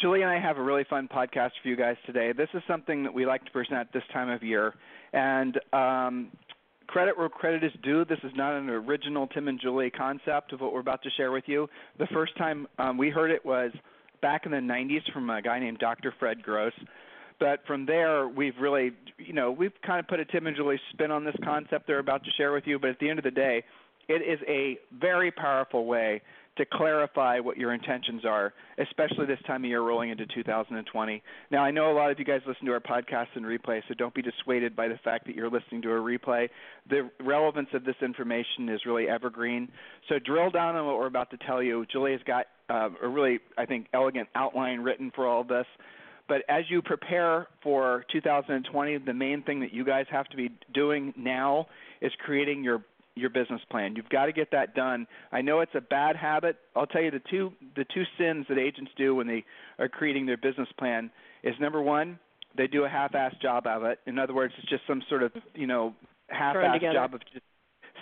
Julie and I have a really fun podcast for you guys today. This is something that we like to present this time of year. And um, credit where credit is due. This is not an original Tim and Julie concept of what we're about to share with you. The first time um, we heard it was back in the 90s from a guy named Dr. Fred Gross. But from there, we've really, you know, we've kind of put a Tim and Julie spin on this concept they're about to share with you. But at the end of the day, it is a very powerful way to clarify what your intentions are, especially this time of year rolling into 2020. Now, I know a lot of you guys listen to our podcasts and replay, so don't be dissuaded by the fact that you're listening to a replay. The relevance of this information is really evergreen. So drill down on what we're about to tell you. Julie's got uh, a really, I think, elegant outline written for all of this. But as you prepare for 2020, the main thing that you guys have to be doing now is creating your your business plan. You've got to get that done. I know it's a bad habit. I'll tell you the two the two sins that agents do when they are creating their business plan is number one, they do a half-assed job of it. In other words, it's just some sort of you know half-assed job of just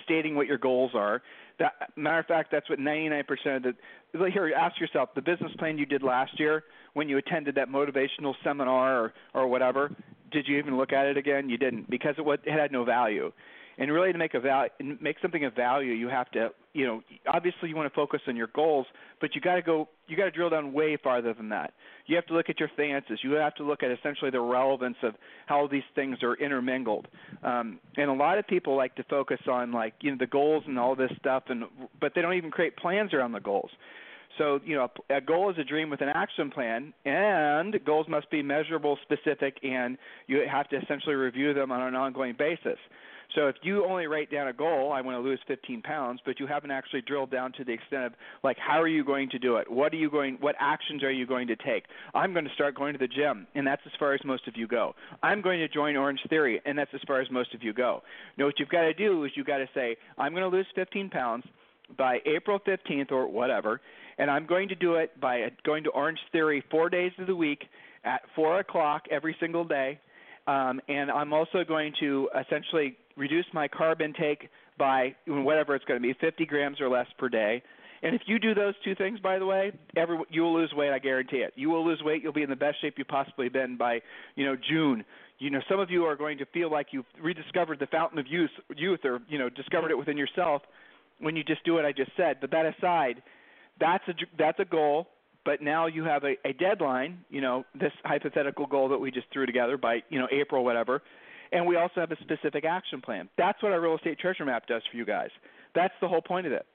stating what your goals are. That matter of fact, that's what 99% of the here. Ask yourself the business plan you did last year when you attended that motivational seminar or or whatever. Did you even look at it again? You didn't because it, it had no value and really to make a val- make something of value you have to you know obviously you want to focus on your goals but you got to go you got to drill down way farther than that. You have to look at your finances. You have to look at essentially the relevance of how these things are intermingled. Um, and a lot of people like to focus on like you know the goals and all this stuff and but they don't even create plans around the goals. So, you know, a goal is a dream with an action plan, and goals must be measurable, specific, and you have to essentially review them on an ongoing basis. So if you only write down a goal, I want to lose 15 pounds, but you haven't actually drilled down to the extent of like how are you going to do it? What are you going what actions are you going to take? I'm going to start going to the gym, and that's as far as most of you go. I'm going to join Orange Theory, and that's as far as most of you go. Now what you've got to do is you've got to say, I'm going to lose 15 pounds by April 15th or whatever, and I'm going to do it by going to Orange Theory four days of the week at four o'clock every single day. Um, and I'm also going to essentially reduce my carb intake by whatever it's going to be, 50 grams or less per day. And if you do those two things, by the way, every, you will lose weight. I guarantee it. You will lose weight. You'll be in the best shape you've possibly been by, you know, June. You know, some of you are going to feel like you've rediscovered the fountain of youth, youth, or you know, discovered it within yourself when you just do what I just said. But that aside, that's a that's a goal. But now you have a, a deadline. You know, this hypothetical goal that we just threw together by you know April, whatever and we also have a specific action plan. That's what our real estate treasure map does for you guys. That's the whole point of it.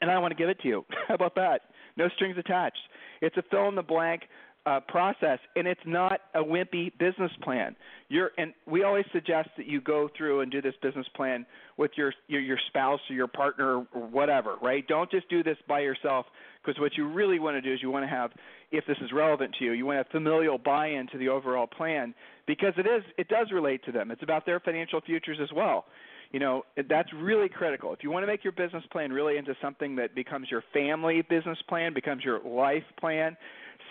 And I want to give it to you. How about that? No strings attached. It's a fill in the blank uh, process, and it's not a wimpy business plan. You're, and we always suggest that you go through and do this business plan with your your, your spouse or your partner or whatever, right? Don't just do this by yourself because what you really want to do is you want to have, if this is relevant to you, you want a familial buy-in to the overall plan because it is it does relate to them. It's about their financial futures as well you know that's really critical if you want to make your business plan really into something that becomes your family business plan becomes your life plan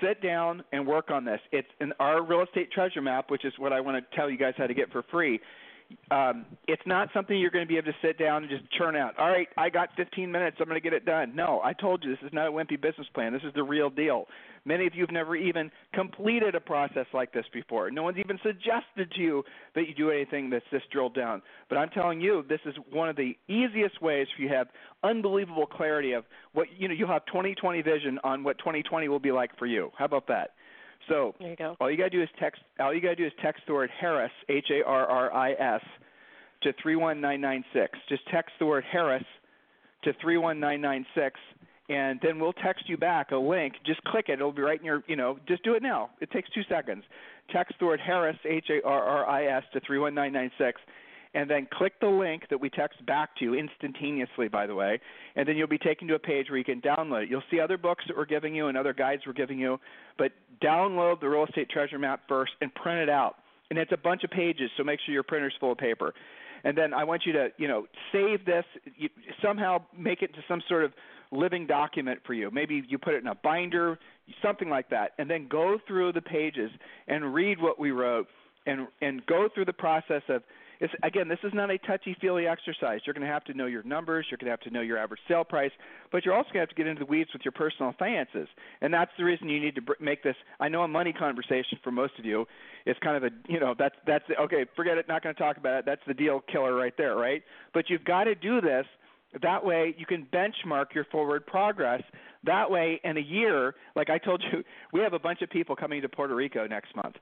sit down and work on this. It's in our real estate treasure map, which is what I want to tell you guys how to get for free um, it's not something you're going to be able to sit down and just churn out. All right, I got 15 minutes. I'm going to get it done. No, I told you this is not a wimpy business plan. This is the real deal. Many of you have never even completed a process like this before. No one's even suggested to you that you do anything that's this drilled down. But I'm telling you, this is one of the easiest ways for you have unbelievable clarity of what you know. You'll have 2020 vision on what 2020 will be like for you. How about that? So there you go. all you gotta do is text. All you gotta do is text the word Harris H A R R I S to three one nine nine six. Just text the word Harris to three one nine nine six, and then we'll text you back a link. Just click it. It'll be right in your. You know, just do it now. It takes two seconds. Text the word Harris H A R R I S to three one nine nine six and then click the link that we text back to you instantaneously, by the way, and then you'll be taken to a page where you can download it. You'll see other books that we're giving you and other guides we're giving you, but download the real estate treasure map first and print it out. And it's a bunch of pages, so make sure your printer's full of paper. And then I want you to, you know, save this, you, somehow make it to some sort of living document for you. Maybe you put it in a binder, something like that, and then go through the pages and read what we wrote and and go through the process of it's, again, this is not a touchy feely exercise. You're going to have to know your numbers. You're going to have to know your average sale price, but you're also going to have to get into the weeds with your personal finances. And that's the reason you need to make this. I know a money conversation for most of you is kind of a you know that's that's okay. Forget it. Not going to talk about it. That's the deal killer right there, right? But you've got to do this. That way, you can benchmark your forward progress. That way, in a year, like I told you, we have a bunch of people coming to Puerto Rico next month.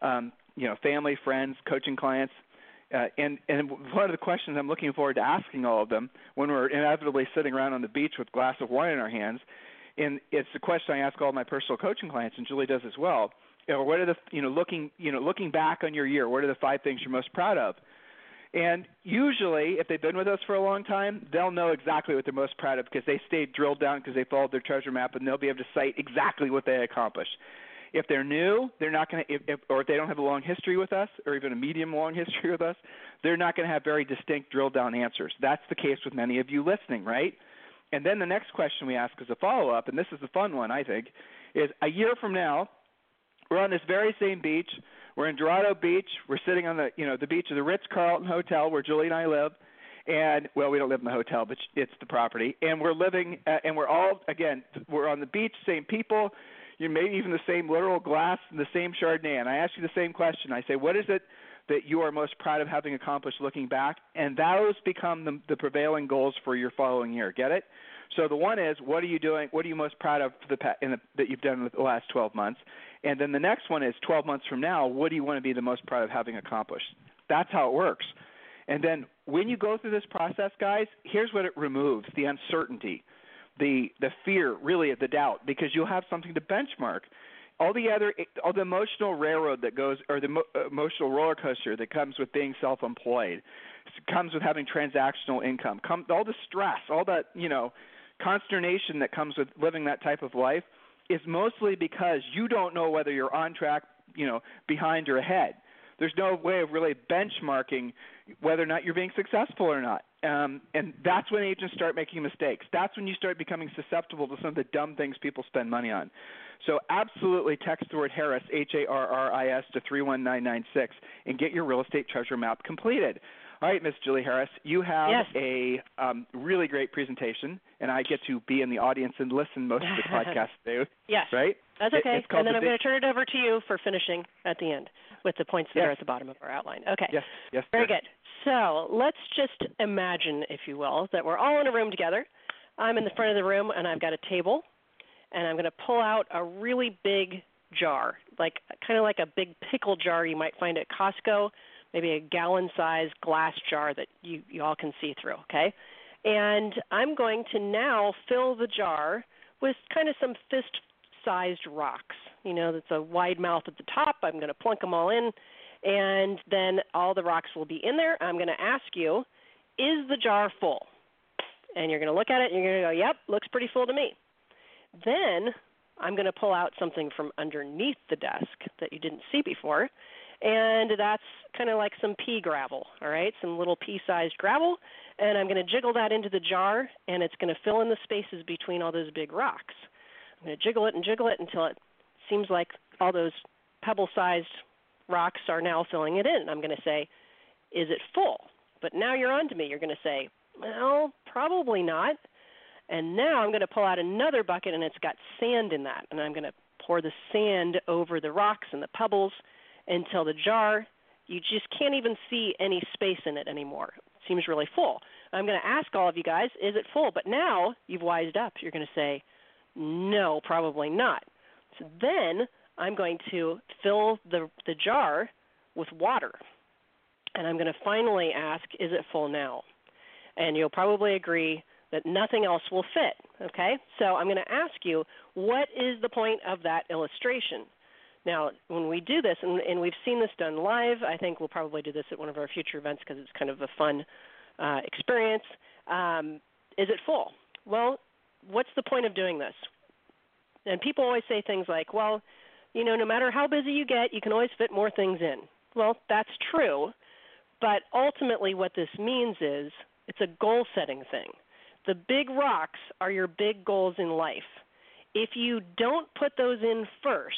Um, you know, family, friends, coaching clients. Uh, and and one of the questions I'm looking forward to asking all of them when we're inevitably sitting around on the beach with a glass of wine in our hands, and it's the question I ask all my personal coaching clients, and Julie does as well. You know, what are the you know looking you know looking back on your year, what are the five things you're most proud of? And usually, if they've been with us for a long time, they'll know exactly what they're most proud of because they stayed drilled down because they followed their treasure map, and they'll be able to cite exactly what they accomplished. If they're new, they're not going to, if, if, or if they don't have a long history with us, or even a medium long history with us, they're not going to have very distinct drill down answers. That's the case with many of you listening, right? And then the next question we ask as a follow up, and this is the fun one, I think, is a year from now, we're on this very same beach. We're in Dorado Beach. We're sitting on the, you know, the beach of the Ritz Carlton Hotel where Julie and I live and well, we don't live in the hotel, but it's the property, and we're living, uh, and we're all again, we're on the beach, same people, you maybe even the same literal glass and the same Chardonnay. And I ask you the same question. I say, what is it that you are most proud of having accomplished looking back? And those become the, the prevailing goals for your following year. Get it? So the one is, what are you doing? What are you most proud of the, the, that you've done in the last 12 months? And then the next one is 12 months from now, what do you want to be the most proud of having accomplished? That's how it works. And then when you go through this process, guys, here's what it removes the uncertainty the the fear really of the doubt because you'll have something to benchmark. All the other all the emotional railroad that goes or the emotional roller coaster that comes with being self-employed comes with having transactional income come all the stress all that you know consternation that comes with living that type of life is mostly because you don't know whether you're on track you know behind or ahead. There's no way of really benchmarking whether or not you're being successful or not um, and that's when agents start making mistakes. That's when you start becoming susceptible to some of the dumb things people spend money on. So absolutely text the word Harris, H A R R I S, to 31996 and get your real estate treasure map completed. All right, Miss Julie Harris, you have yes. a um, really great presentation, and I get to be in the audience and listen most of the podcast too. Yes. Right? That's okay. It, and then the I'm going to turn it over to you for finishing at the end with the points that yes. are at the bottom of our outline. Okay. Yes. Yes. Very sir. good. So let's just imagine, if you will, that we're all in a room together. I'm in the front of the room and I've got a table, and I'm going to pull out a really big jar, like kind of like a big pickle jar you might find at Costco, maybe a gallon-sized glass jar that you you all can see through. Okay, and I'm going to now fill the jar with kind of some fist-sized rocks. You know, that's a wide mouth at the top. I'm going to plunk them all in and then all the rocks will be in there. I'm going to ask you, is the jar full? And you're going to look at it and you're going to go, yep, looks pretty full to me. Then I'm going to pull out something from underneath the desk that you didn't see before, and that's kind of like some pea gravel, all right, some little pea-sized gravel, and I'm going to jiggle that into the jar, and it's going to fill in the spaces between all those big rocks. I'm going to jiggle it and jiggle it until it seems like all those pebble-sized rocks are now filling it in. I'm going to say, is it full? But now you're on to me. You're going to say, well, probably not. And now I'm going to pull out another bucket and it's got sand in that. And I'm going to pour the sand over the rocks and the pebbles until the jar, you just can't even see any space in it anymore. It seems really full. I'm going to ask all of you guys, is it full? But now you've wised up. You're going to say, no, probably not. Then I'm going to fill the, the jar with water. And I'm going to finally ask, is it full now? And you'll probably agree that nothing else will fit. Okay? So I'm going to ask you, what is the point of that illustration? Now, when we do this, and, and we've seen this done live, I think we'll probably do this at one of our future events because it's kind of a fun uh, experience. Um, is it full? Well, what's the point of doing this? And people always say things like, well, you know, no matter how busy you get, you can always fit more things in. Well, that's true, but ultimately what this means is it's a goal setting thing. The big rocks are your big goals in life. If you don't put those in first,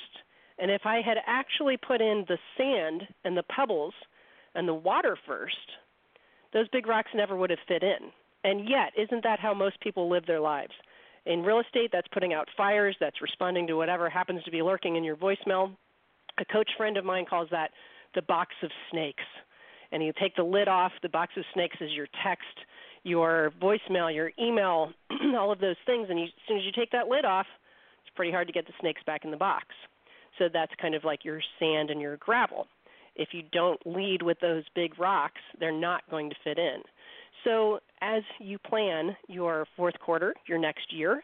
and if I had actually put in the sand and the pebbles and the water first, those big rocks never would have fit in. And yet, isn't that how most people live their lives? In real estate, that's putting out fires, that's responding to whatever happens to be lurking in your voicemail. A coach friend of mine calls that the box of snakes. And you take the lid off, the box of snakes is your text, your voicemail, your email, all of those things. And you, as soon as you take that lid off, it's pretty hard to get the snakes back in the box. So that's kind of like your sand and your gravel. If you don't lead with those big rocks, they're not going to fit in. So, as you plan your fourth quarter, your next year,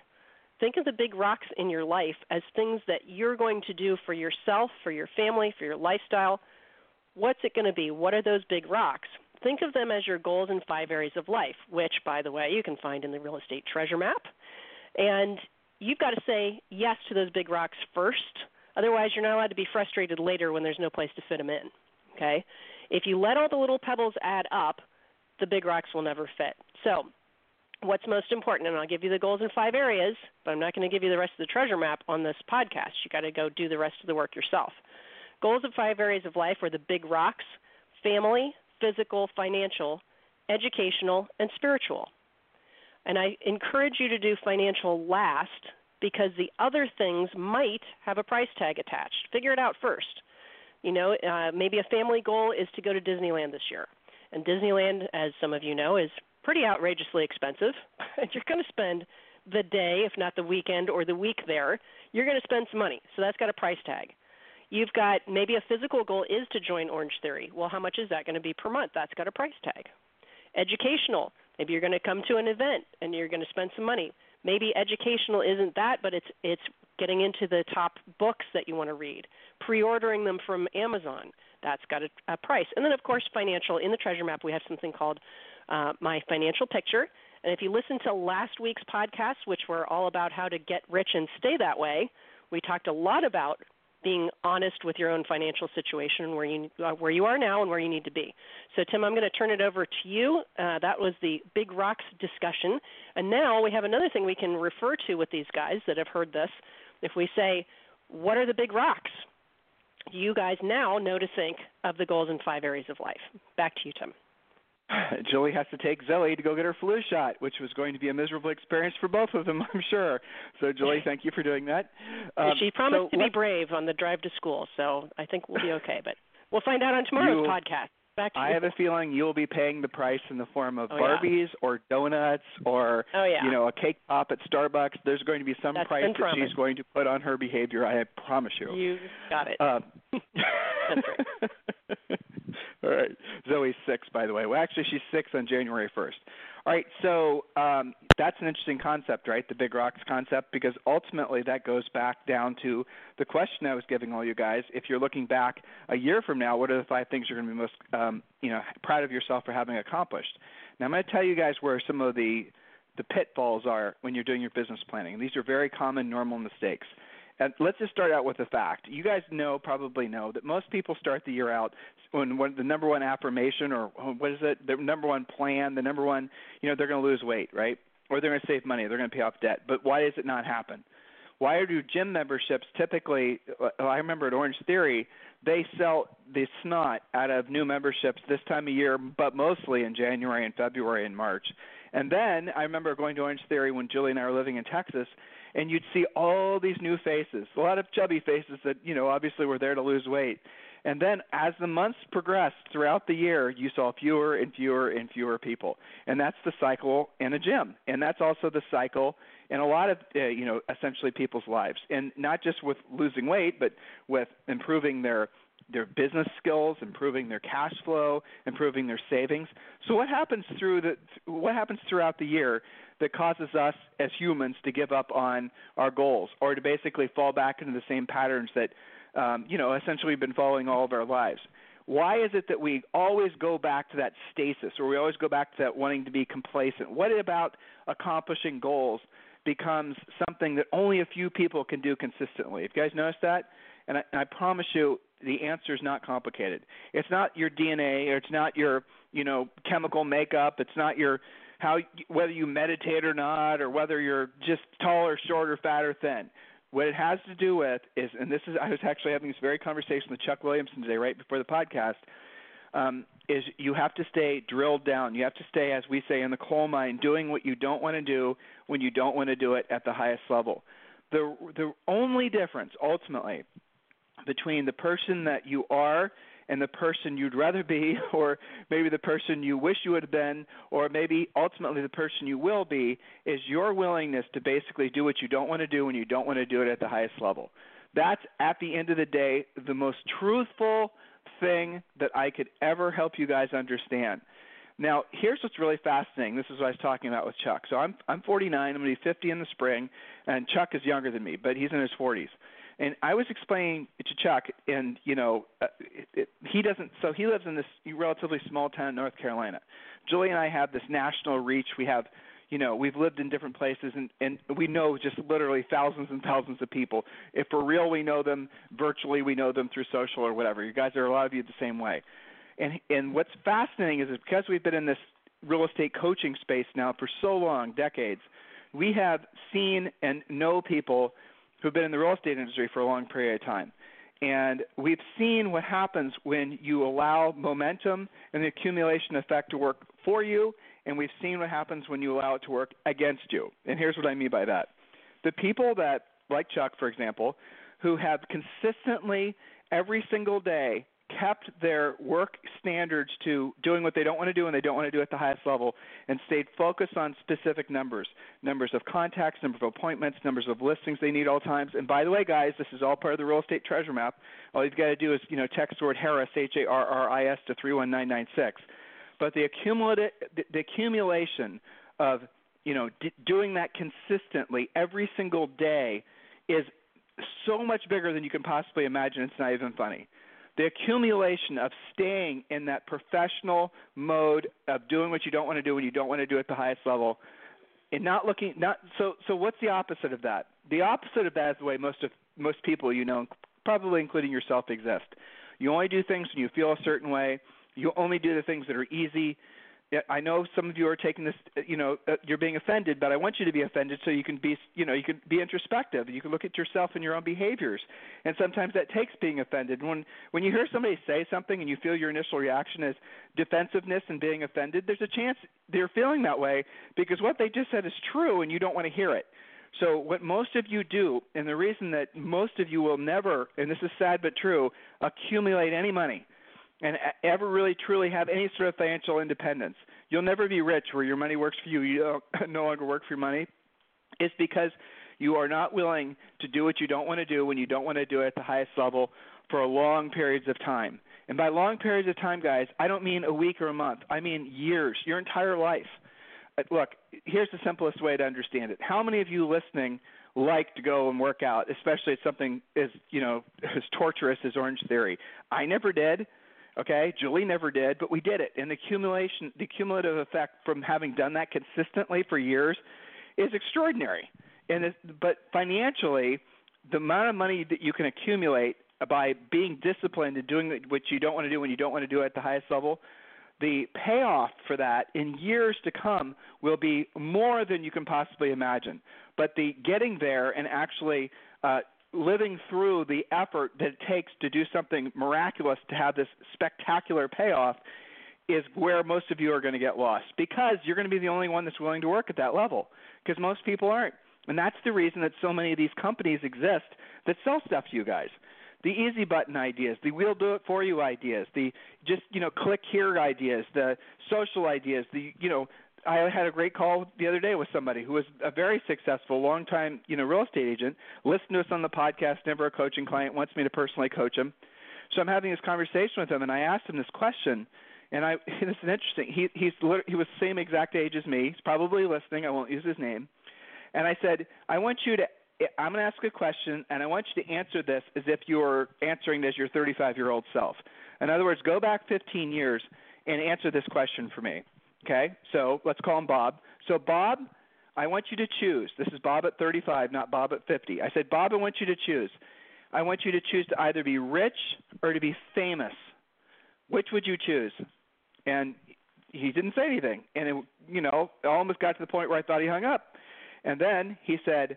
think of the big rocks in your life as things that you're going to do for yourself, for your family, for your lifestyle. What's it going to be? What are those big rocks? Think of them as your goals in five areas of life, which, by the way, you can find in the real estate treasure map. And you've got to say yes to those big rocks first. Otherwise, you're not allowed to be frustrated later when there's no place to fit them in. Okay? If you let all the little pebbles add up, the big rocks will never fit. So, what's most important, and I'll give you the goals in five areas, but I'm not going to give you the rest of the treasure map on this podcast. You got to go do the rest of the work yourself. Goals of five areas of life are the big rocks family, physical, financial, educational, and spiritual. And I encourage you to do financial last because the other things might have a price tag attached. Figure it out first. You know, uh, maybe a family goal is to go to Disneyland this year. And Disneyland, as some of you know, is pretty outrageously expensive. and you're going to spend the day, if not the weekend or the week there, you're going to spend some money. So that's got a price tag. You've got maybe a physical goal is to join Orange Theory. Well, how much is that going to be per month? That's got a price tag. Educational. Maybe you're going to come to an event and you're going to spend some money. Maybe educational isn't that, but it's it's getting into the top books that you want to read, pre-ordering them from Amazon. That's got a, a price. And then, of course, financial. In the treasure map, we have something called uh, My Financial Picture. And if you listen to last week's podcast, which were all about how to get rich and stay that way, we talked a lot about being honest with your own financial situation, where you uh, where you are now and where you need to be. So, Tim, I'm going to turn it over to you. Uh, that was the Big Rocks discussion, and now we have another thing we can refer to with these guys that have heard this. If we say, "What are the big rocks?" You guys now know to think of the goals in five areas of life. Back to you, Tim. Julie has to take Zoe to go get her flu shot, which was going to be a miserable experience for both of them, I'm sure. So, Julie, thank you for doing that. Um, she promised so to be brave on the drive to school, so I think we'll be okay. But we'll find out on tomorrow's you, podcast. Back to I you. have a feeling you'll be paying the price in the form of oh, Barbies yeah. or donuts or oh, yeah. you know a cake pop at Starbucks. There's going to be some That's price that promised. she's going to put on her behavior. I promise you. You got it. Um, That's right. All right. Zoe's six, by the way. Well, actually, she's six on January 1st. All right. So um, that's an interesting concept, right? The big rocks concept, because ultimately that goes back down to the question I was giving all you guys. If you're looking back a year from now, what are the five things you're going to be most, um, you know, proud of yourself for having accomplished? Now, I'm going to tell you guys where some of the the pitfalls are when you're doing your business planning. These are very common, normal mistakes. And let's just start out with a fact. You guys know, probably know, that most people start the year out when, when the number one affirmation or what is it, the number one plan, the number one, you know, they're going to lose weight, right? Or they're going to save money, they're going to pay off debt. But why does it not happen? Why do gym memberships typically? Uh, I remember at Orange Theory, they sell the snot out of new memberships this time of year, but mostly in January and February and March. And then I remember going to Orange Theory when Julie and I were living in Texas, and you'd see all these new faces, a lot of chubby faces that you know obviously were there to lose weight. And then as the months progressed throughout the year, you saw fewer and fewer and fewer people. And that's the cycle in a gym. And that's also the cycle in a lot of uh, you know essentially people's lives. And not just with losing weight, but with improving their their business skills, improving their cash flow, improving their savings. So what happens through the what happens throughout the year that causes us as humans to give up on our goals or to basically fall back into the same patterns that um, you know, essentially we've been following all of our lives. Why is it that we always go back to that stasis, or we always go back to that wanting to be complacent? What about accomplishing goals becomes something that only a few people can do consistently? Have you guys noticed that? And I, and I promise you, the answer is not complicated. It's not your DNA, or it's not your, you know, chemical makeup. It's not your how whether you meditate or not, or whether you're just tall or short or fat or thin. What it has to do with is, and this is, I was actually having this very conversation with Chuck Williamson today, right before the podcast. Um, is you have to stay drilled down. You have to stay, as we say in the coal mine, doing what you don't want to do when you don't want to do it at the highest level. The the only difference ultimately between the person that you are and the person you'd rather be, or maybe the person you wish you have been, or maybe ultimately the person you will be, is your willingness to basically do what you don't want to do when you don't want to do it at the highest level. That's at the end of the day the most truthful thing that I could ever help you guys understand. Now, here's what's really fascinating. This is what I was talking about with Chuck. So I'm I'm 49. I'm going to be 50 in the spring, and Chuck is younger than me, but he's in his 40s. And I was explaining to Chuck, and you know, uh, it, it, he doesn't. So he lives in this relatively small town in North Carolina. Julie and I have this national reach. We have, you know, we've lived in different places, and and we know just literally thousands and thousands of people. If for real, we know them. Virtually, we know them through social or whatever. You guys are a lot of you the same way. And and what's fascinating is because we've been in this real estate coaching space now for so long, decades, we have seen and know people who've been in the real estate industry for a long period of time. And we've seen what happens when you allow momentum and the accumulation effect to work for you, and we've seen what happens when you allow it to work against you. And here's what I mean by that. The people that, like Chuck, for example, who have consistently every single day kept their work standards to doing what they don't want to do and they don't want to do at the highest level and stayed focused on specific numbers numbers of contacts number of appointments numbers of listings they need all times. And by the way guys this is all part of the real estate treasure map. All you've got to do is you know text word harris h a r r i s to 31996 but the accumulated the, the accumulation of you know d- doing that consistently every single day is so much bigger than you can possibly imagine. It's not even funny the accumulation of staying in that professional mode of doing what you don't want to do when you don't want to do it at the highest level and not looking not so so what's the opposite of that? The opposite of that is the way most of most people you know probably including yourself exist. You only do things when you feel a certain way. You only do the things that are easy I know some of you are taking this, you know, uh, you're being offended, but I want you to be offended so you can be, you know, you can be introspective. You can look at yourself and your own behaviors. And sometimes that takes being offended. When when you hear somebody say something and you feel your initial reaction is defensiveness and being offended, there's a chance they're feeling that way because what they just said is true and you don't want to hear it. So what most of you do, and the reason that most of you will never, and this is sad but true, accumulate any money and ever really truly have any sort of financial independence. You'll never be rich where your money works for you. You no longer work for your money. It's because you are not willing to do what you don't want to do when you don't want to do it at the highest level for long periods of time. And by long periods of time, guys, I don't mean a week or a month. I mean years, your entire life. Uh, look, here's the simplest way to understand it. How many of you listening like to go and work out, especially if something as, you know, as torturous as Orange Theory? I never did. Okay, Julie never did, but we did it. And the accumulation, the cumulative effect from having done that consistently for years is extraordinary. And but financially, the amount of money that you can accumulate by being disciplined and doing what you don't want to do when you don't want to do it at the highest level, the payoff for that in years to come will be more than you can possibly imagine. But the getting there and actually uh, living through the effort that it takes to do something miraculous to have this spectacular payoff is where most of you are going to get lost because you're going to be the only one that's willing to work at that level because most people aren't. And that's the reason that so many of these companies exist that sell stuff to you guys. The easy button ideas, the we'll do it for you ideas, the just, you know, click here ideas, the social ideas, the, you know, I had a great call the other day with somebody who was a very successful, long-time, you know, real estate agent. Listened to us on the podcast. Never a coaching client. Wants me to personally coach him. So I'm having this conversation with him, and I asked him this question. And I, this is interesting. He he's he was the same exact age as me. He's probably listening. I won't use his name. And I said, I want you to I'm going to ask a question, and I want you to answer this as if you're answering as your 35 year old self. In other words, go back 15 years and answer this question for me. Okay? So let's call him Bob. So, Bob, I want you to choose. This is Bob at 35, not Bob at 50. I said, Bob, I want you to choose. I want you to choose to either be rich or to be famous. Which would you choose? And he didn't say anything. And, it, you know, it almost got to the point where I thought he hung up. And then he said,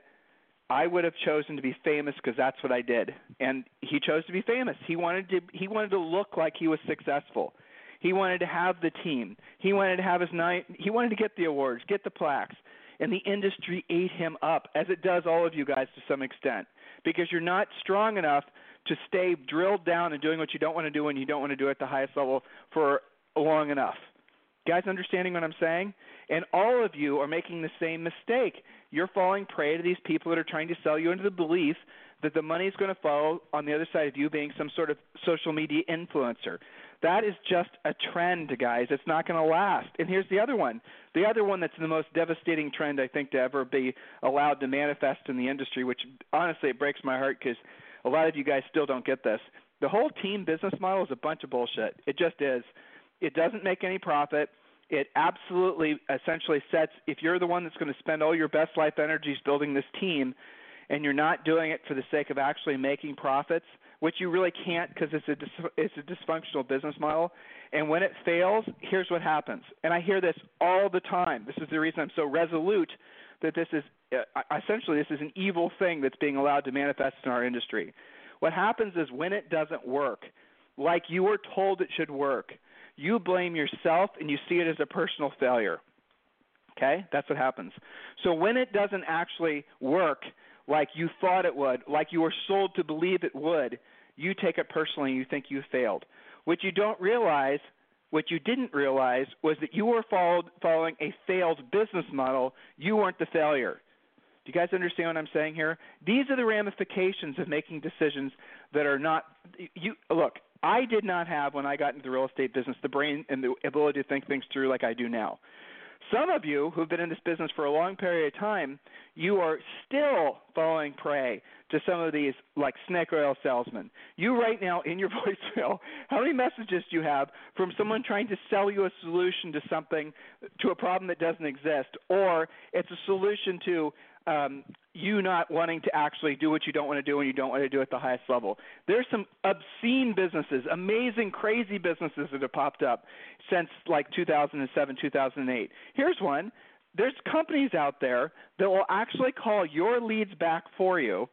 I would have chosen to be famous because that's what I did. And he chose to be famous. He wanted to he wanted to look like he was successful. He wanted to have the team. He wanted to have his night. He wanted to get the awards, get the plaques. And the industry ate him up, as it does all of you guys to some extent, because you're not strong enough to stay drilled down and doing what you don't want to do and you don't want to do it at the highest level for long enough. Guys, understanding what I'm saying? And all of you are making the same mistake. You're falling prey to these people that are trying to sell you into the belief that the money is going to follow on the other side of you being some sort of social media influencer. That is just a trend, guys. It's not going to last. And here's the other one. The other one that's the most devastating trend I think to ever be allowed to manifest in the industry, which honestly it breaks my heart because a lot of you guys still don't get this. The whole team business model is a bunch of bullshit. It just is. It doesn't make any profit it absolutely essentially sets if you're the one that's going to spend all your best life energies building this team and you're not doing it for the sake of actually making profits which you really can't because it's a dis- it's a dysfunctional business model and when it fails here's what happens and i hear this all the time this is the reason i'm so resolute that this is uh, essentially this is an evil thing that's being allowed to manifest in our industry what happens is when it doesn't work like you were told it should work you blame yourself and you see it as a personal failure. Okay? That's what happens. So when it doesn't actually work like you thought it would, like you were sold to believe it would, you take it personally and you think you failed. What you don't realize, what you didn't realize, was that you were followed, following a failed business model. You weren't the failure. Do you guys understand what I'm saying here? These are the ramifications of making decisions that are not you look, I did not have when I got into the real estate business the brain and the ability to think things through like I do now. Some of you who've been in this business for a long period of time, you are still falling prey to some of these like snake oil salesmen. You right now in your voicemail, how many messages do you have from someone trying to sell you a solution to something to a problem that doesn't exist or it's a solution to um, you not wanting to actually do what you don't want to do and you don't want to do at the highest level. There's some obscene businesses, amazing, crazy businesses that have popped up since like 2007, 2008. Here's one. There's companies out there that will actually call your leads back for you,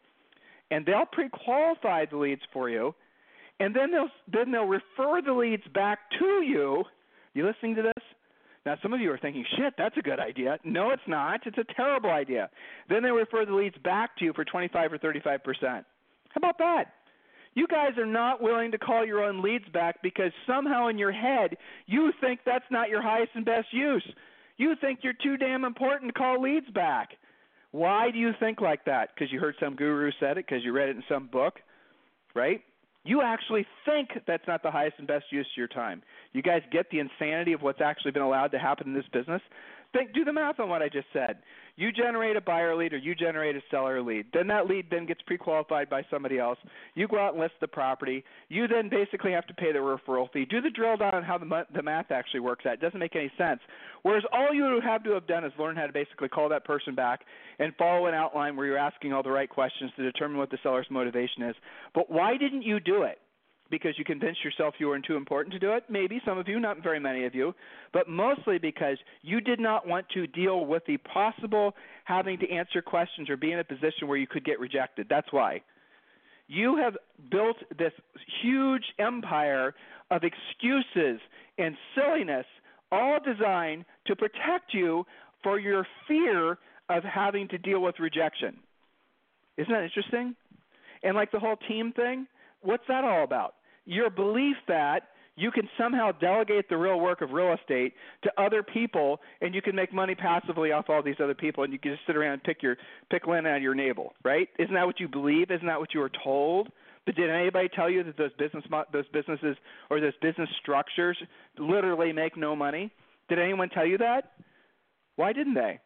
and they'll pre-qualify the leads for you, and then they'll then they'll refer the leads back to you. You listening to this? Now, some of you are thinking, shit, that's a good idea. No, it's not. It's a terrible idea. Then they refer the leads back to you for 25 or 35%. How about that? You guys are not willing to call your own leads back because somehow in your head you think that's not your highest and best use. You think you're too damn important to call leads back. Why do you think like that? Because you heard some guru said it, because you read it in some book, right? You actually think that's not the highest and best use of your time. You guys get the insanity of what's actually been allowed to happen in this business? Think, do the math on what I just said. You generate a buyer lead or you generate a seller lead. Then that lead then gets pre-qualified by somebody else. You go out and list the property. You then basically have to pay the referral fee. Do the drill down on how the, the math actually works out. It doesn't make any sense. Whereas all you would have to have done is learn how to basically call that person back and follow an outline where you're asking all the right questions to determine what the seller's motivation is. But why didn't you do it? Because you convinced yourself you weren't too important to do it. Maybe some of you, not very many of you, but mostly because you did not want to deal with the possible having to answer questions or be in a position where you could get rejected. That's why. You have built this huge empire of excuses and silliness, all designed to protect you for your fear of having to deal with rejection. Isn't that interesting? And like the whole team thing, what's that all about? Your belief that you can somehow delegate the real work of real estate to other people and you can make money passively off all these other people and you can just sit around and pick your pick lint out of your navel, right? Isn't that what you believe? Isn't that what you were told? But did anybody tell you that those business those businesses or those business structures literally make no money? Did anyone tell you that? Why didn't they?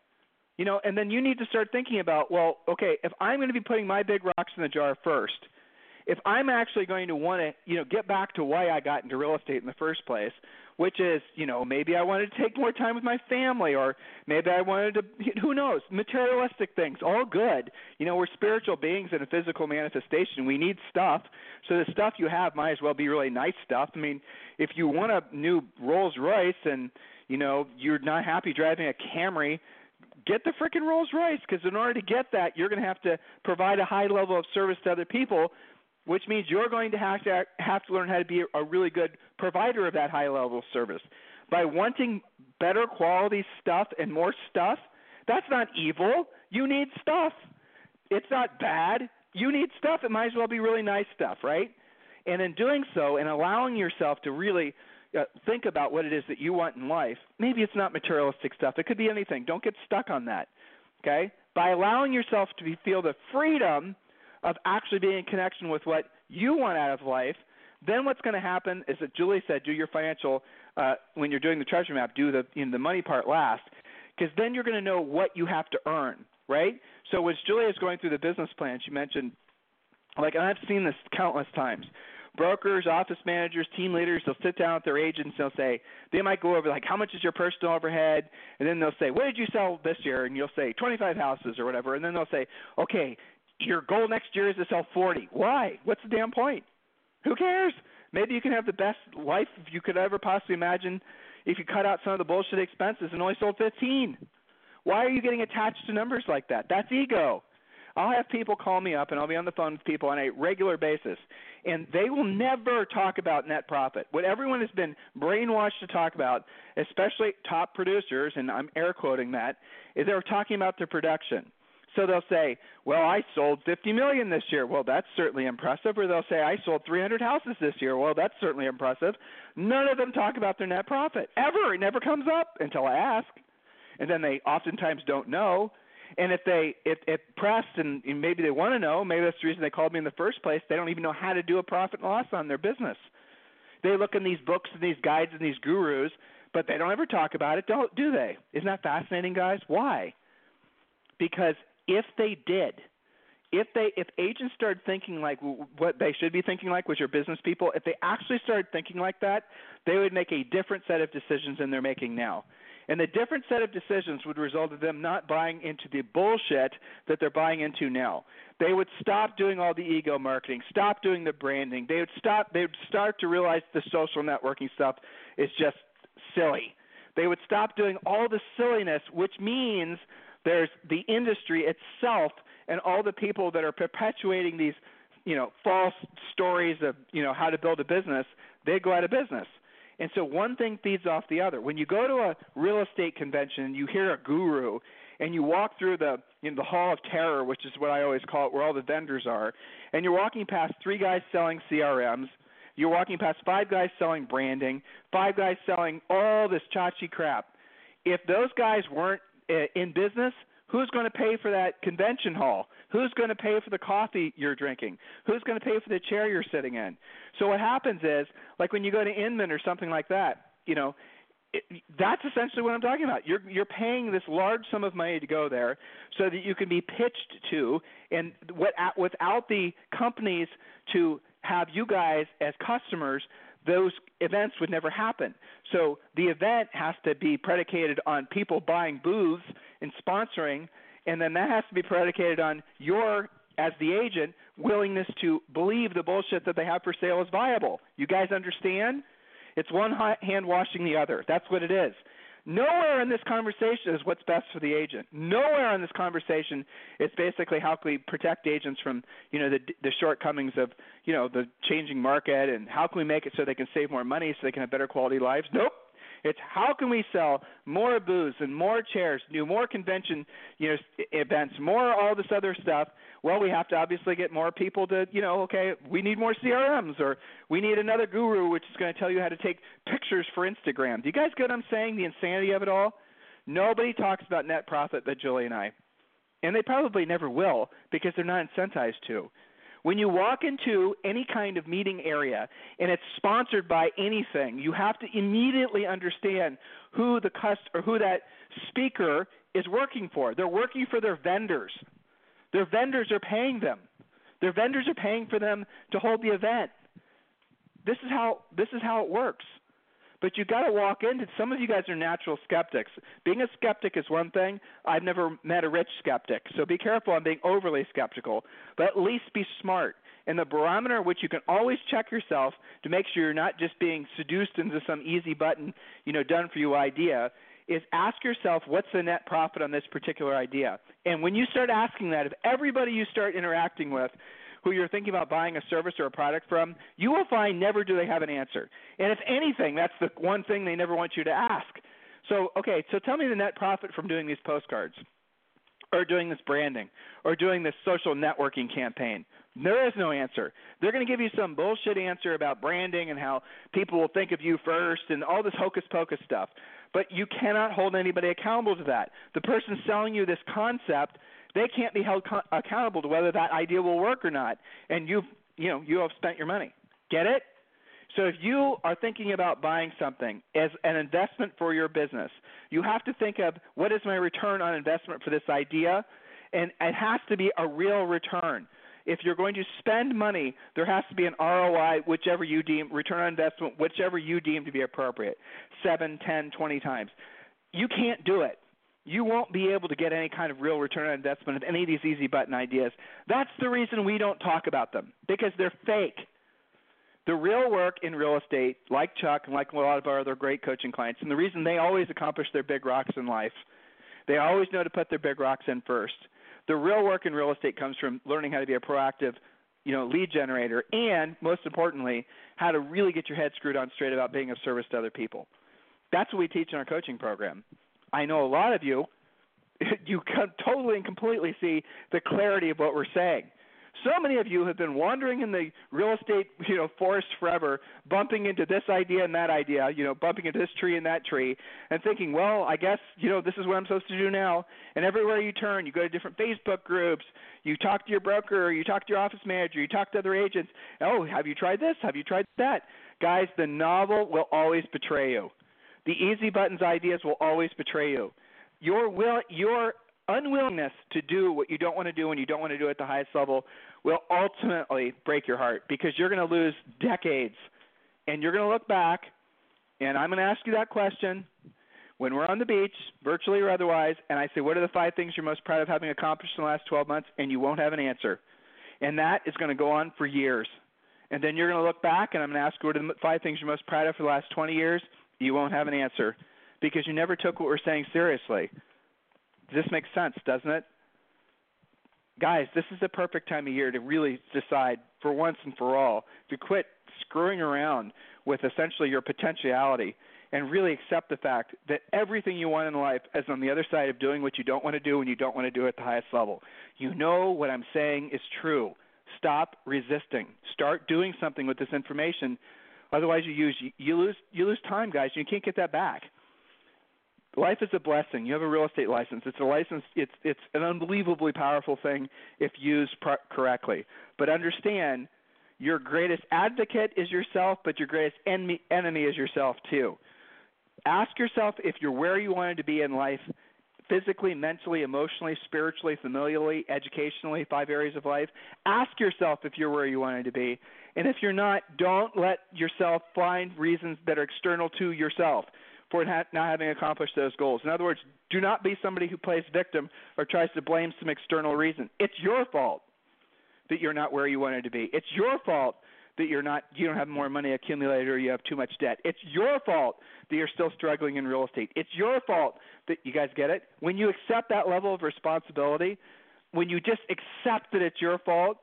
You know, and then you need to start thinking about, well, okay, if I'm going to be putting my big rocks in the jar first, if I'm actually going to want to, you know, get back to why I got into real estate in the first place, which is, you know, maybe I wanted to take more time with my family, or maybe I wanted to, who knows, materialistic things, all good. You know, we're spiritual beings in a physical manifestation. We need stuff. So the stuff you have might as well be really nice stuff. I mean, if you want a new Rolls Royce and, you know, you're not happy driving a Camry, get the freaking Rolls Royce because in order to get that, you're going to have to provide a high level of service to other people which means you're going to have to have to learn how to be a really good provider of that high level service. By wanting better quality stuff and more stuff, that's not evil. You need stuff. It's not bad. You need stuff. It might as well be really nice stuff, right? And in doing so and allowing yourself to really uh, think about what it is that you want in life, maybe it's not materialistic stuff. It could be anything. Don't get stuck on that. Okay? By allowing yourself to be, feel the freedom of actually being in connection with what you want out of life, then what's going to happen is that Julie said, do your financial uh, when you're doing the treasure map, do the you know, the money part last, because then you're going to know what you have to earn, right? So as Julie is going through the business plan, she mentioned, like, and I've seen this countless times. Brokers, office managers, team leaders, they'll sit down with their agents. They'll say they might go over like, how much is your personal overhead, and then they'll say, what did you sell this year? And you'll say 25 houses or whatever, and then they'll say, okay, your goal next year is to sell 40. Why? What's the damn point? Who cares? Maybe you can have the best life you could ever possibly imagine if you cut out some of the bullshit expenses and only sold 15. Why are you getting attached to numbers like that? That's ego. I'll have people call me up and I'll be on the phone with people on a regular basis and they will never talk about net profit. What everyone has been brainwashed to talk about, especially top producers and I'm air quoting that, is they're talking about their production. So they'll say, "Well, I sold 50 million this year." Well, that's certainly impressive. Or they'll say, "I sold 300 houses this year." Well, that's certainly impressive. None of them talk about their net profit ever. It never comes up until I ask, and then they oftentimes don't know. And if they if, if pressed and, and maybe they want to know, maybe that's the reason they called me in the first place. They don't even know how to do a profit and loss on their business. They look in these books and these guides and these gurus, but they don't ever talk about it, don't do they? Isn't that fascinating, guys? Why? Because if they did, if they if agents started thinking like what they should be thinking like, which are business people, if they actually started thinking like that, they would make a different set of decisions than they're making now. And the different set of decisions would result in them not buying into the bullshit that they're buying into now. They would stop doing all the ego marketing, stop doing the branding. They would stop they would start to realize the social networking stuff is just silly. They would stop doing all the silliness, which means there's the industry itself and all the people that are perpetuating these, you know, false stories of, you know, how to build a business, they go out of business. And so one thing feeds off the other. When you go to a real estate convention you hear a guru and you walk through the you know, the hall of terror, which is what I always call it, where all the vendors are, and you're walking past three guys selling CRMs, you're walking past five guys selling branding, five guys selling all this chachi crap. If those guys weren't Uh, in business, who's going to pay for that convention hall? Who's going to pay for the coffee you're drinking? Who's going to pay for the chair you're sitting in? So what happens is, like when you go to Inman or something like that, you know, it, that's essentially what I'm talking about. You're you're paying this large sum of money to go there so that you can be pitched to, and what without the companies to have you guys as customers, those events would never happen. So the event has to be predicated on people buying booths and sponsoring, and then that has to be predicated on your, as the agent, willingness to believe the bullshit that they have for sale is viable. You guys understand? It's one hand washing the other. That's what it is. Nowhere in this conversation is what's best for the agent. Nowhere in this conversation is basically how can we protect agents from you know the the shortcomings of you know the changing market and how can we make it so they can save more money so they can have better quality lives. Nope. It's how can we sell more booths and more chairs, do more convention, you know, events, more all this other stuff. Well, we have to obviously get more people to, you know, okay, we need more CRMs or we need another guru which is going to tell you how to take pictures for Instagram. Do you guys get what I'm saying? The insanity of it all. Nobody talks about net profit but Julie and I. And they probably never will because they're not incentivized to. When you walk into any kind of meeting area and it's sponsored by anything, you have to immediately understand who the cust or who that speaker is working for. They're working for their vendors. Their vendors are paying them. Their vendors are paying for them to hold the event. This is how this is how it works. But you got to walk into. Some of you guys are natural skeptics. Being a skeptic is one thing. I've never met a rich skeptic, so be careful on being overly skeptical. But at least be smart. And the barometer which you can always check yourself to make sure you're not just being seduced into some easy button, you know, done for you idea is ask yourself what's the net profit on this particular idea. And when you start asking that if everybody you start interacting with, who you're thinking about buying a service or a product from, you will find never do they have an answer. And if anything, that's the one thing they never want you to ask. So, okay, so tell me the net profit from doing these postcards or doing this branding or doing this social networking campaign. There is no answer. They're going to give you some bullshit answer about branding and how people will think of you first and all this hocus pocus stuff. But you cannot hold anybody accountable to that. The person selling you this concept, they can't be held co- accountable to whether that idea will work or not. And you've, you know, you have spent your money. Get it? So if you are thinking about buying something as an investment for your business, you have to think of what is my return on investment for this idea, and it has to be a real return if you're going to spend money, there has to be an ROI, whichever you deem, return on investment, whichever you deem to be appropriate, seven, ten, twenty times. You can't do it. You won't be able to get any kind of real return on investment of any of these easy button ideas. That's the reason we don't talk about them, because they're fake. The real work in real estate, like Chuck and like a lot of our other great coaching clients, and the reason they always accomplish their big rocks in life, they always know to put their big rocks in first the real work in real estate comes from learning how to be a proactive you know lead generator and most importantly how to really get your head screwed on straight about being of service to other people that's what we teach in our coaching program i know a lot of you you can totally and completely see the clarity of what we're saying so many of you have been wandering in the real estate, you know, forest forever, bumping into this idea and that idea, you know, bumping into this tree and that tree, and thinking, well, I guess, you know, this is what I'm supposed to do now. And everywhere you turn, you go to different Facebook groups, you talk to your broker, you talk to your office manager, you talk to other agents. Oh, have you tried this? Have you tried that? Guys, the novel will always betray you. The easy buttons ideas will always betray you. Your will, your unwillingness to do what you don't want to do when you don't want to do at the highest level will ultimately break your heart because you're going to lose decades and you're going to look back and I'm going to ask you that question when we're on the beach, virtually or otherwise, and I say, What are the five things you're most proud of having accomplished in the last 12 months? And you won't have an answer. And that is going to go on for years. And then you're going to look back and I'm going to ask you, What are the five things you're most proud of for the last 20 years? You won't have an answer because you never took what we're saying seriously. This makes sense, doesn't it? Guys, this is the perfect time of year to really decide for once and for all to quit screwing around with essentially your potentiality and really accept the fact that everything you want in life is on the other side of doing what you don't want to do and you don't want to do at the highest level. You know what I'm saying is true. Stop resisting. Start doing something with this information. Otherwise, you use you lose you lose time, guys. You can't get that back life is a blessing. You have a real estate license. It's a license. It's it's an unbelievably powerful thing if used pro- correctly. But understand, your greatest advocate is yourself, but your greatest enemy enemy is yourself too. Ask yourself if you're where you wanted to be in life, physically, mentally, emotionally, spiritually, familially, educationally, five areas of life. Ask yourself if you're where you wanted to be. And if you're not, don't let yourself find reasons that are external to yourself for not having accomplished those goals. In other words, do not be somebody who plays victim or tries to blame some external reason. It's your fault that you're not where you wanted to be. It's your fault that you're not you don't have more money accumulated or you have too much debt. It's your fault that you're still struggling in real estate. It's your fault that you guys get it? When you accept that level of responsibility, when you just accept that it's your fault,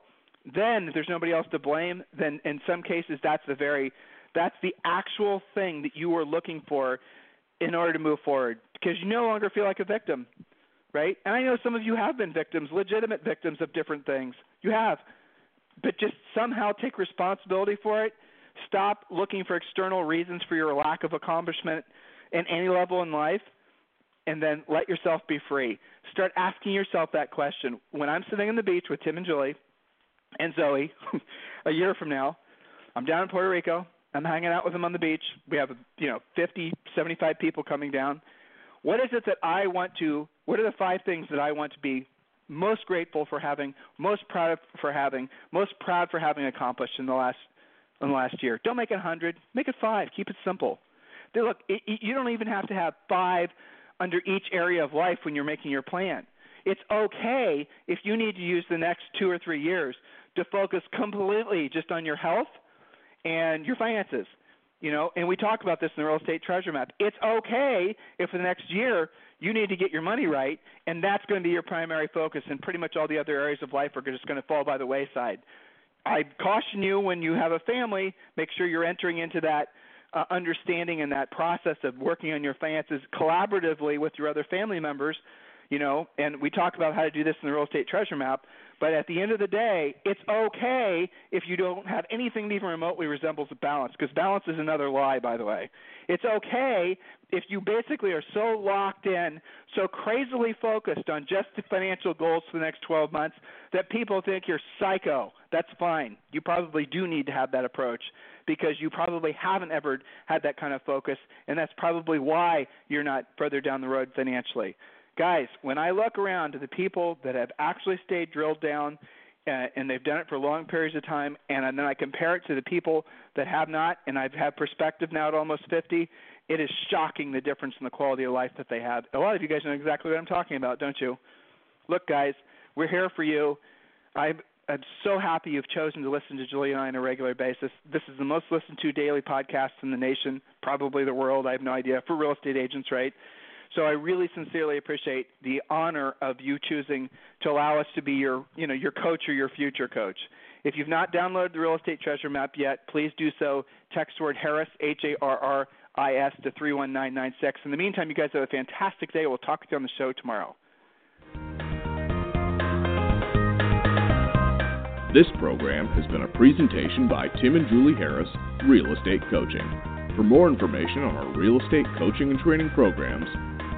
then if there's nobody else to blame, then in some cases that's the very that's the actual thing that you were looking for in order to move forward because you no longer feel like a victim, right? And I know some of you have been victims, legitimate victims of different things. You have. But just somehow take responsibility for it. Stop looking for external reasons for your lack of accomplishment in any level in life and then let yourself be free. Start asking yourself that question. When I'm sitting on the beach with Tim and Julie and Zoe a year from now, I'm down in Puerto Rico. I'm hanging out with them on the beach. We have, you know, 50, 75 people coming down. What is it that I want to what are the five things that I want to be most grateful for having, most proud for having, most proud for having accomplished in the last in the last year? Don't make it a hundred. Make it five. Keep it simple. They look, it, you don't even have to have five under each area of life when you're making your plan. It's okay if you need to use the next two or three years to focus completely just on your health and your finances. You know, and we talk about this in the real estate treasure map. It's okay if for the next year you need to get your money right, and that's going to be your primary focus, and pretty much all the other areas of life are just going to fall by the wayside. I caution you when you have a family, make sure you're entering into that uh, understanding and that process of working on your finances collaboratively with your other family members you know, and we talk about how to do this in the real estate treasure map. But at the end of the day, it's okay if you don't have anything that even remotely resembles a balance, because balance is another lie, by the way. It's okay if you basically are so locked in, so crazily focused on just the financial goals for the next 12 months that people think you're psycho. That's fine. You probably do need to have that approach because you probably haven't ever had that kind of focus, and that's probably why you're not further down the road financially guys, when I look around to the people that have actually stayed drilled down uh, and they've done it for long periods of time, and then I compare it to the people that have not, and I've had perspective now at almost 50, it is shocking the difference in the quality of life that they have. A lot of you guys know exactly what I'm talking about, don't you? Look, guys, we're here for you. I'm, I'm so happy you've chosen to listen to Julie and I on a regular basis. This is the most listened to daily podcast in the nation, probably the world. I have no idea for real estate agents, right? So I really sincerely appreciate the honor of you choosing to allow us to be your, you know, your coach or your future coach. If you've not downloaded the Real Estate Treasure Map yet, please do so. Text word Harris H A R R I S to 31996. In the meantime, you guys have a fantastic day. We'll talk to you on the show tomorrow. This program has been a presentation by Tim and Julie Harris, Real Estate Coaching. For more information on our real estate coaching and training programs,